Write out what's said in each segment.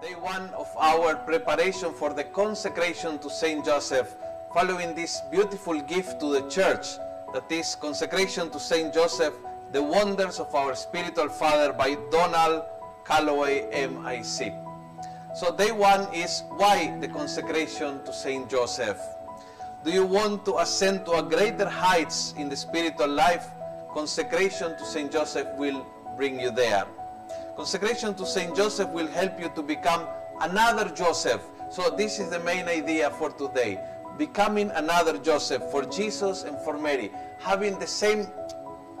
Day one of our preparation for the consecration to Saint Joseph, following this beautiful gift to the church, that is consecration to Saint Joseph, the wonders of our spiritual father by Donald Calloway MIC. So day one is why the consecration to Saint Joseph. Do you want to ascend to a greater heights in the spiritual life? Consecration to Saint Joseph will bring you there. Consecration to Saint Joseph will help you to become another Joseph. So this is the main idea for today. Becoming another Joseph for Jesus and for Mary, having the same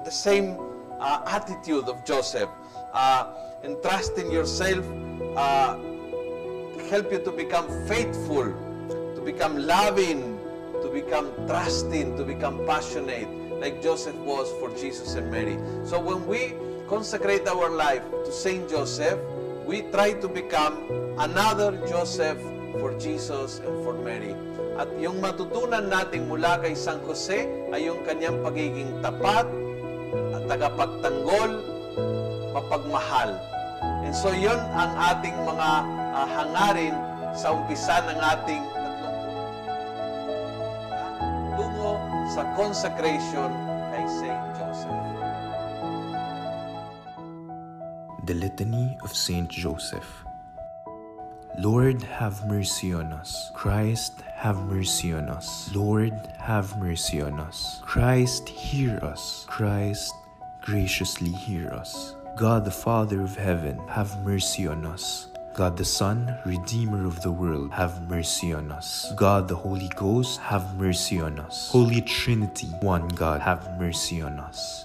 the same uh, attitude of Joseph, uh, entrusting yourself, uh, help you to become faithful, to become loving, to become trusting, to become passionate, like Joseph was for Jesus and Mary. So when we consecrate our life to Saint Joseph, we try to become another Joseph for Jesus and for Mary. At yung matutunan natin mula kay San Jose ay yung kanyang pagiging tapat, at tagapagtanggol, mapagmahal. And so yun ang ating mga uh, hangarin sa umpisa ng ating tatlong tungo sa consecration kay Saint The Litany of Saint Joseph. Lord, have mercy on us. Christ, have mercy on us. Lord, have mercy on us. Christ, hear us. Christ, graciously hear us. God the Father of heaven, have mercy on us. God the Son, Redeemer of the world, have mercy on us. God the Holy Ghost, have mercy on us. Holy Trinity, one God, have mercy on us.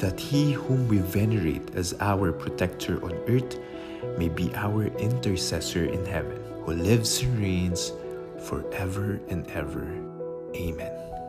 that he whom we venerate as our protector on earth may be our intercessor in heaven, who lives and reigns forever and ever. Amen.